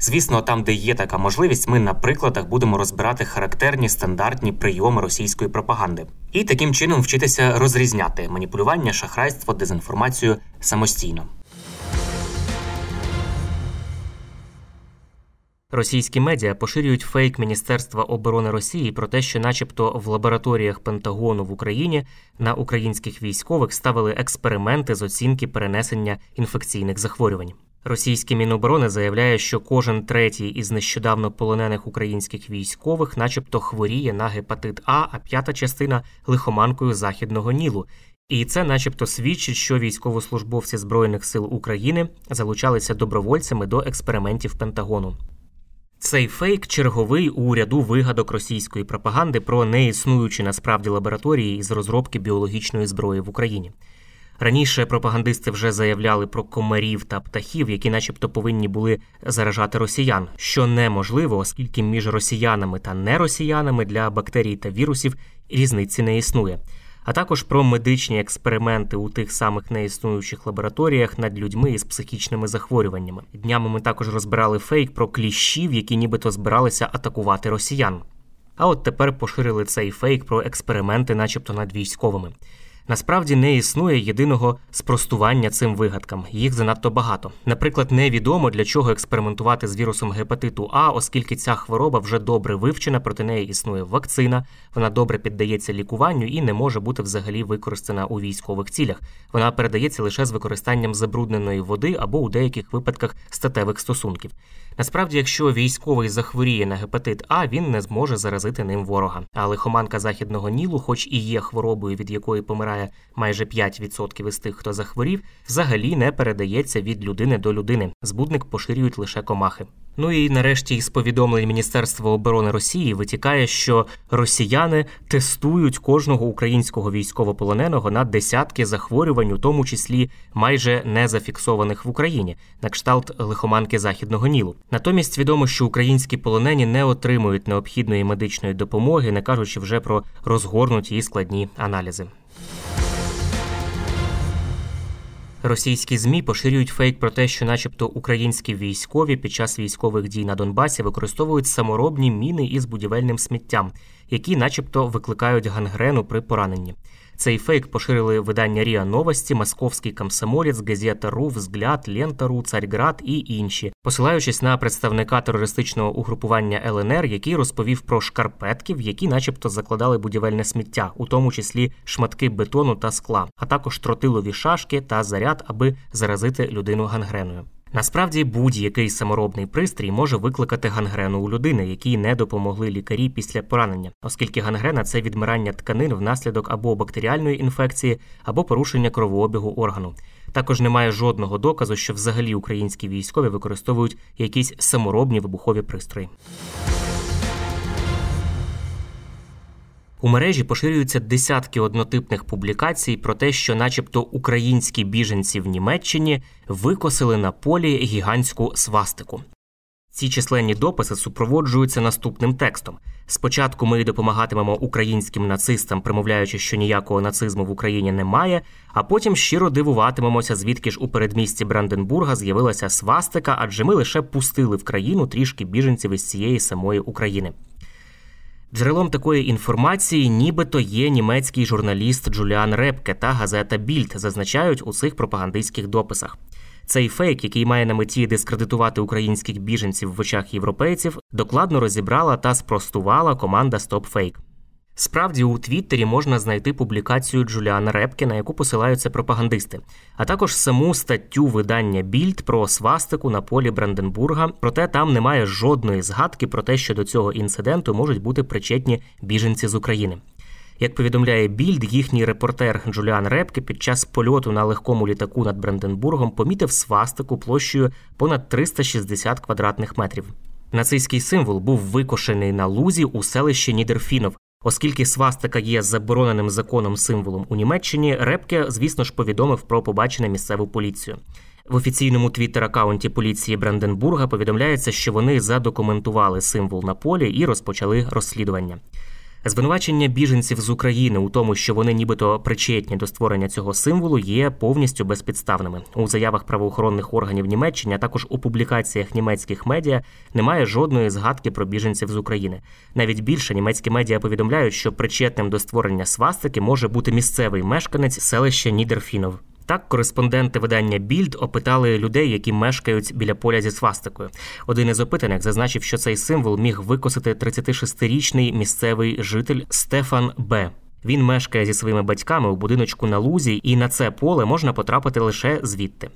Звісно, там, де є така можливість, ми на прикладах будемо розбирати характерні стандартні прийоми російської пропаганди і таким чином вчитися розрізняти маніпулювання, шахрайство, дезінформацію самостійно. Російські медіа поширюють фейк Міністерства оборони Росії про те, що, начебто, в лабораторіях Пентагону в Україні на українських військових ставили експерименти з оцінки перенесення інфекційних захворювань. Російське Міноборони заявляє, що кожен третій із нещодавно полонених українських військових, начебто, хворіє на гепатит А, а п'ята частина лихоманкою західного Нілу. І це, начебто, свідчить, що військовослужбовці Збройних сил України залучалися добровольцями до експериментів Пентагону. Цей фейк черговий у ряду вигадок російської пропаганди про неіснуючі насправді лабораторії із розробки біологічної зброї в Україні. Раніше пропагандисти вже заявляли про комарів та птахів, які, начебто, повинні були заражати росіян, що неможливо, оскільки між росіянами та неросіянами для бактерій та вірусів різниці не існує. А також про медичні експерименти у тих самих неіснуючих лабораторіях над людьми із психічними захворюваннями. Днями ми також розбирали фейк про кліщів, які нібито збиралися атакувати росіян. А от тепер поширили цей фейк про експерименти, начебто над військовими. Насправді не існує єдиного спростування цим вигадкам. Їх занадто багато. Наприклад, невідомо для чого експериментувати з вірусом гепатиту А, оскільки ця хвороба вже добре вивчена, проти неї існує вакцина. Вона добре піддається лікуванню і не може бути взагалі використана у військових цілях. Вона передається лише з використанням забрудненої води або у деяких випадках статевих стосунків. Насправді, якщо військовий захворіє на гепатит А, він не зможе заразити ним ворога. А лихоманка західного нілу, хоч і є хворобою, від якої помирає майже 5% із тих, хто захворів, взагалі не передається від людини до людини. Збудник поширюють лише комахи. Ну і нарешті із повідомлень Міністерства оборони Росії витікає, що росіяни тестують кожного українського військовополоненого на десятки захворювань, у тому числі майже не зафіксованих в Україні, на кшталт лихоманки західного нілу. Натомість відомо, що українські полонені не отримують необхідної медичної допомоги, не кажучи вже про розгорнуті і складні аналізи. Російські змі поширюють фейк про те, що, начебто, українські військові під час військових дій на Донбасі використовують саморобні міни із будівельним сміттям, які, начебто, викликають гангрену при пораненні. Цей фейк поширили видання Ріа Новості, Московський комсомолець, газета РУ, Взгляд, Лента.ру, Царьград і інші, посилаючись на представника терористичного угрупування ЛНР, який розповів про шкарпетків, які, начебто, закладали будівельне сміття, у тому числі шматки бетону та скла, а також тротилові шашки та заряд, аби заразити людину гангреною. Насправді будь-який саморобний пристрій може викликати гангрену у людини, якій не допомогли лікарі після поранення, оскільки гангрена це відмирання тканин внаслідок або бактеріальної інфекції, або порушення кровообігу органу. Також немає жодного доказу, що взагалі українські військові використовують якісь саморобні вибухові пристрої. У мережі поширюються десятки однотипних публікацій про те, що, начебто, українські біженці в Німеччині викосили на полі гігантську свастику. Ці численні дописи супроводжуються наступним текстом: спочатку ми допомагатимемо українським нацистам, примовляючи, що ніякого нацизму в Україні немає, а потім щиро дивуватимемося, звідки ж у передмісті Бранденбурга з'явилася свастика, адже ми лише пустили в країну трішки біженців із цієї самої України. Джерелом такої інформації, нібито є німецький журналіст Джуліан Репке та газета Більд, зазначають у цих пропагандистських дописах. Цей фейк, який має на меті дискредитувати українських біженців в очах європейців, докладно розібрала та спростувала команда StopFake. Справді у Твіттері можна знайти публікацію Джуліана Репке, на яку посилаються пропагандисти, а також саму статтю видання Більд про свастику на полі Бранденбурга. Проте там немає жодної згадки про те, що до цього інциденту можуть бути причетні біженці з України. Як повідомляє більд, їхній репортер Джуліан Репке під час польоту на легкому літаку над Бранденбургом помітив свастику площею понад 360 квадратних метрів. Нацистський символ був викошений на лузі у селищі Нідерфінов. Оскільки свастика є забороненим законом символом у Німеччині, Репке, звісно ж, повідомив про побачене місцеву поліцію. В офіційному твіттер-аккаунті поліції Бранденбурга повідомляється, що вони задокументували символ на полі і розпочали розслідування. Звинувачення біженців з України у тому, що вони нібито причетні до створення цього символу, є повністю безпідставними. У заявах правоохоронних органів Німеччини, а також у публікаціях німецьких медіа немає жодної згадки про біженців з України. Навіть більше німецькі медіа повідомляють, що причетним до створення свастики може бути місцевий мешканець селища Нідерфінов. Так, кореспонденти видання Більд опитали людей, які мешкають біля поля зі свастикою. Один із опитаних зазначив, що цей символ міг викосити 36-річний місцевий житель Стефан Б. Він мешкає зі своїми батьками у будиночку на лузі, і на це поле можна потрапити лише звідти.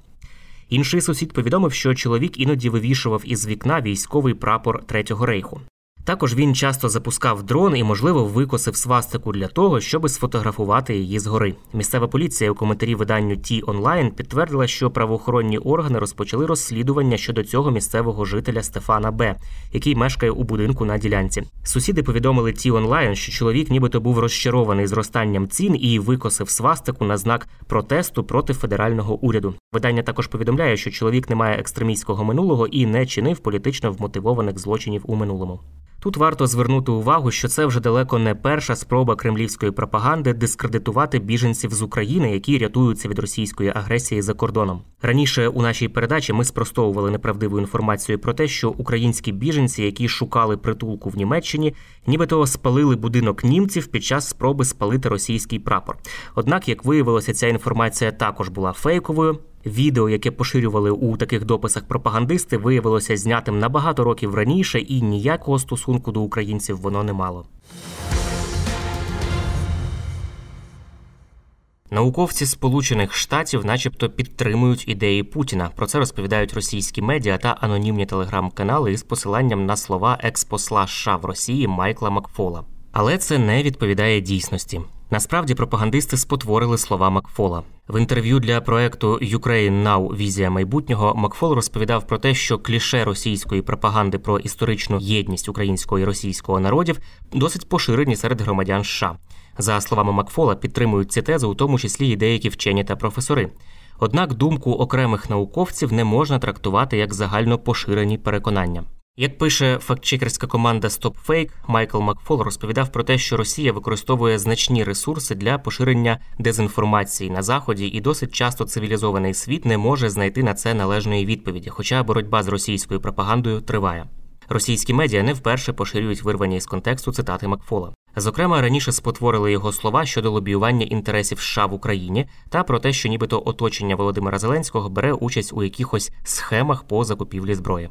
Інший сусід повідомив, що чоловік іноді вивішував із вікна військовий прапор Третього рейху. Також він часто запускав дрон і, можливо, викосив свастику для того, щоб сфотографувати її згори. Місцева поліція у коментарі виданню Ті онлайн підтвердила, що правоохоронні органи розпочали розслідування щодо цього місцевого жителя Стефана Б, який мешкає у будинку на ділянці. Сусіди повідомили Ті онлайн, що чоловік, нібито був розчарований зростанням цін і викосив свастику на знак протесту проти федерального уряду. Видання також повідомляє, що чоловік не має екстремістського минулого і не чинив політично вмотивованих злочинів у минулому. Тут варто звернути увагу, що це вже далеко не перша спроба кремлівської пропаганди дискредитувати біженців з України, які рятуються від російської агресії за кордоном. Раніше у нашій передачі ми спростовували неправдиву інформацію про те, що українські біженці, які шукали притулку в Німеччині, нібито спалили будинок німців під час спроби спалити російський прапор. Однак, як виявилося, ця інформація також була фейковою. Відео, яке поширювали у таких дописах пропагандисти, виявилося знятим на багато років раніше, і ніякого стосунку до українців воно не мало. Науковці Сполучених Штатів, начебто, підтримують ідеї Путіна. Про це розповідають російські медіа та анонімні телеграм-канали із посиланням на слова експосла США в Росії Майкла Макфола. Але це не відповідає дійсності. Насправді пропагандисти спотворили слова Макфола. В інтерв'ю для проекту Ukraine Now Візія майбутнього Макфол розповідав про те, що кліше російської пропаганди про історичну єдність українського і російського народів досить поширені серед громадян США. За словами Макфола, підтримують ці тези, у тому числі і деякі вчені та професори. Однак думку окремих науковців не можна трактувати як загально поширені переконання. Як пише фактчекерська команда StopFake, Майкл Макфол розповідав про те, що Росія використовує значні ресурси для поширення дезінформації на заході, і досить часто цивілізований світ не може знайти на це належної відповіді, хоча боротьба з російською пропагандою триває. Російські медіа не вперше поширюють вирвані із контексту цитати Макфола. Зокрема, раніше спотворили його слова щодо лобіювання інтересів США в Україні та про те, що нібито оточення Володимира Зеленського бере участь у якихось схемах по закупівлі зброї.